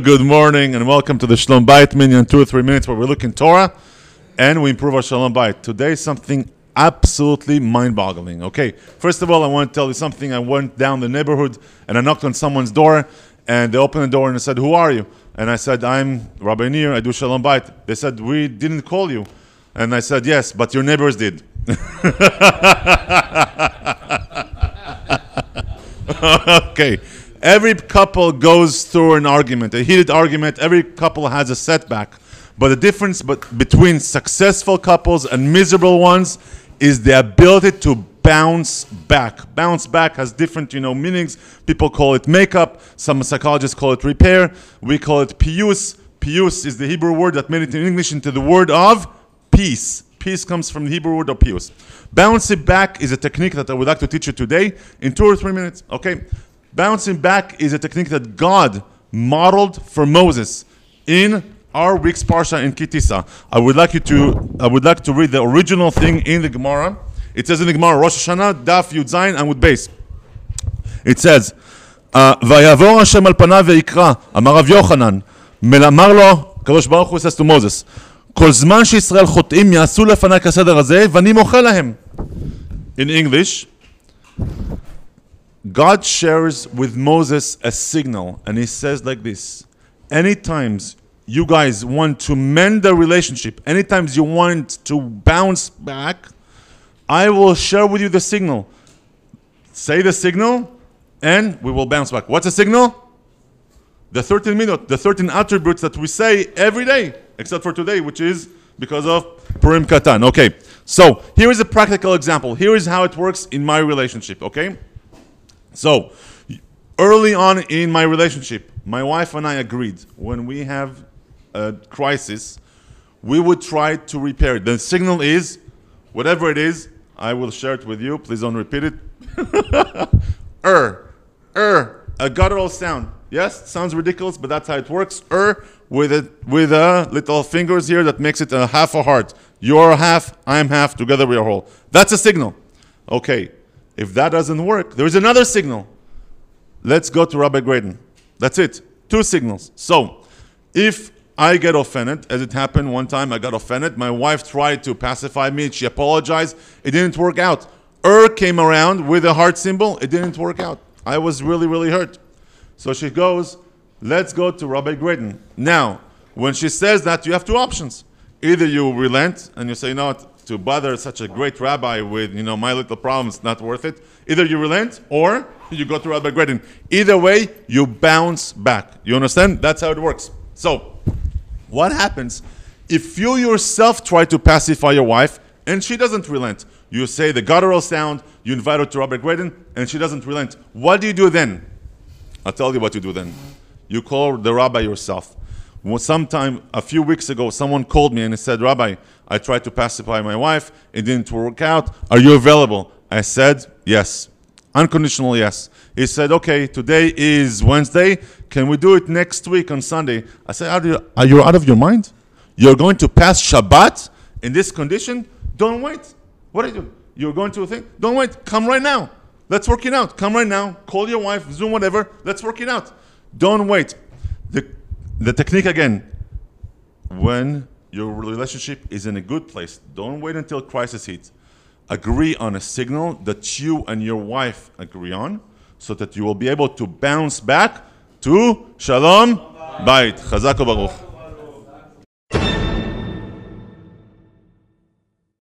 Good morning and welcome to the Shalom Bayit Minyan, two or three minutes where we look in Torah and we improve our Shalom Bayit. Today, something absolutely mind boggling. Okay, first of all, I want to tell you something. I went down the neighborhood and I knocked on someone's door and they opened the door and they said, Who are you? And I said, I'm Rabbi Nir, I do Shalom Bayit. They said, We didn't call you. And I said, Yes, but your neighbors did. okay. Every couple goes through an argument, a heated argument. Every couple has a setback. But the difference but between successful couples and miserable ones is the ability to bounce back. Bounce back has different, you know, meanings. People call it makeup. Some psychologists call it repair. We call it pius. Pius is the Hebrew word that made it in English into the word of peace. Peace comes from the Hebrew word of pius. Bouncing back is a technique that I would like to teach you today in two or three minutes. Okay. Bouncing back is a technique that God modeled for Moses in our week's parsha in Ki Tisa. I would like you to I would like to read the original thing in the Gemara. It says in the Gemara Rosh Hashanah Daf Yud Zayin and with base. It says ויעבור השם על פניו ויקרא אמר רב יוחנן אמר לו הקדוש ברוך הוא says to Moses כל זמן שישראל חוטאים יעשו לפני כסדר הזה ואני מוחה להם. In English God shares with Moses a signal, and he says like this Anytime you guys want to mend the relationship, anytime you want to bounce back, I will share with you the signal. Say the signal, and we will bounce back. What's the signal? The 13 minute, the 13 attributes that we say every day, except for today, which is because of Purim Katan. Okay, so here is a practical example. Here is how it works in my relationship, okay? So, early on in my relationship, my wife and I agreed when we have a crisis, we would try to repair it. The signal is whatever it is, I will share it with you. Please don't repeat it. er, er, a guttural sound. Yes, sounds ridiculous, but that's how it works. Er, with a with a little fingers here that makes it a half a heart. You're half, I'm half, together we are whole. That's a signal. Okay, if that doesn't work, there is another signal. Let's go to Rabbi Graydon. That's it. Two signals. So, if I get offended, as it happened one time, I got offended. My wife tried to pacify me. She apologized. It didn't work out. Ur came around with a heart symbol. It didn't work out. I was really, really hurt. So she goes, Let's go to Rabbi Graydon. Now, when she says that, you have two options. Either you relent and you say, No, to bother such a great rabbi with you know my little problems not worth it. Either you relent or you go to rabbi Graydon. either way you bounce back. You understand? That's how it works. So what happens if you yourself try to pacify your wife and she doesn't relent? You say the guttural sound you invite her to rabbi Graydon, and she doesn't relent. What do you do then? I'll tell you what you do then. You call the rabbi yourself sometime a few weeks ago someone called me and he said rabbi I tried to pacify my wife. It didn't work out. Are you available? I said, yes. Unconditional yes. He said, okay, today is Wednesday. Can we do it next week on Sunday? I said, are you, are you out of your mind? You're going to pass Shabbat in this condition? Don't wait. What are you doing? You're going to think? Don't wait. Come right now. Let's work it out. Come right now. Call your wife, Zoom, whatever. Let's work it out. Don't wait. The, the technique again. When your relationship is in a good place. Don't wait until crisis hits. Agree on a signal that you and your wife agree on so that you will be able to bounce back to Shalom Bayit. Chazak Baruch.